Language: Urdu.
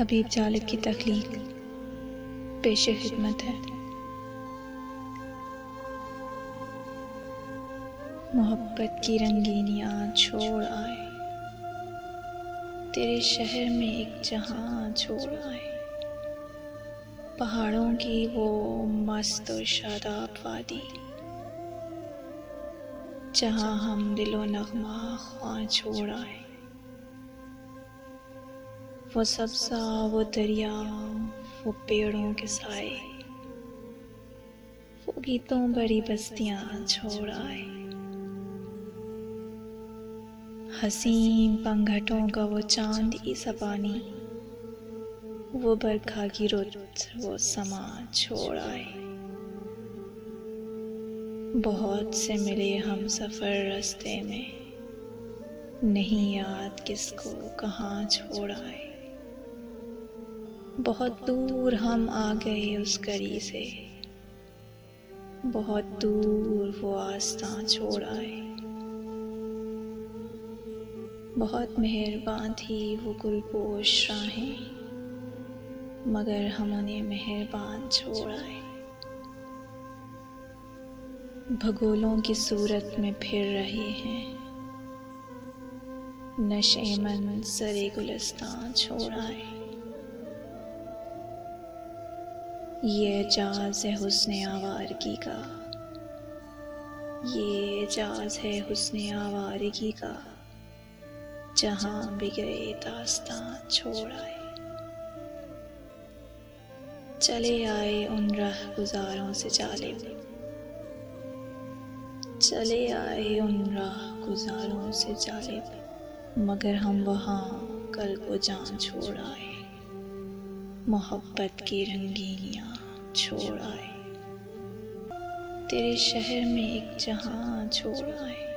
حبیب جالب کی تخلیق پیش خدمت ہے۔ محبت کی رنگینیاں چھوڑ آئے۔ تیرے شہر میں ایک جہاں چھوڑ آئے۔ پہاڑوں کی وہ مست و شاداب وادی۔ جہاں ہم دل و نغمہ خواہ چھوڑ آئے۔ وہ سبزہ وہ دریا، وہ پیڑوں کے سائے، وہ گیتوں بڑی بستیاں چھوڑ آئے۔ حسین پنگھٹوں کا وہ چاند ہی سپانی وہ برکھا کی رت، وہ سما چھوڑ آئے۔ بہت سے ملے ہم سفر رستے میں، نہیں یاد کس کو کہاں چھوڑ آئے۔ بہت دور ہم آ گئے اس گری سے۔ بہت دور وہ آستاں چھوڑ آئے۔ بہت مہربان تھی وہ گل پوش راہیں، مگر ہم انہیں مہربان چھوڑ آئے۔ بھگولوں کی صورت میں پھر رہے ہیں۔ نشے من سرے گلستان چھوڑ آئے۔ یہ اعجاز ہے حسن آوارگی کا۔ یہ اعجاز ہے حسن آوارگی کا۔ جہاں بھی گئے داستان چھوڑ آئے۔ چلے آئے ان رہ گزاروں سے جالب چلے آئے ان راہ گزاروں سے جالب مگر ہم وہاں کل کو جان چھوڑ آئے۔ محبت کی رنگینیاں چھوڑ آئے۔ تیرے شہر میں ایک جہاں چھوڑ آئے۔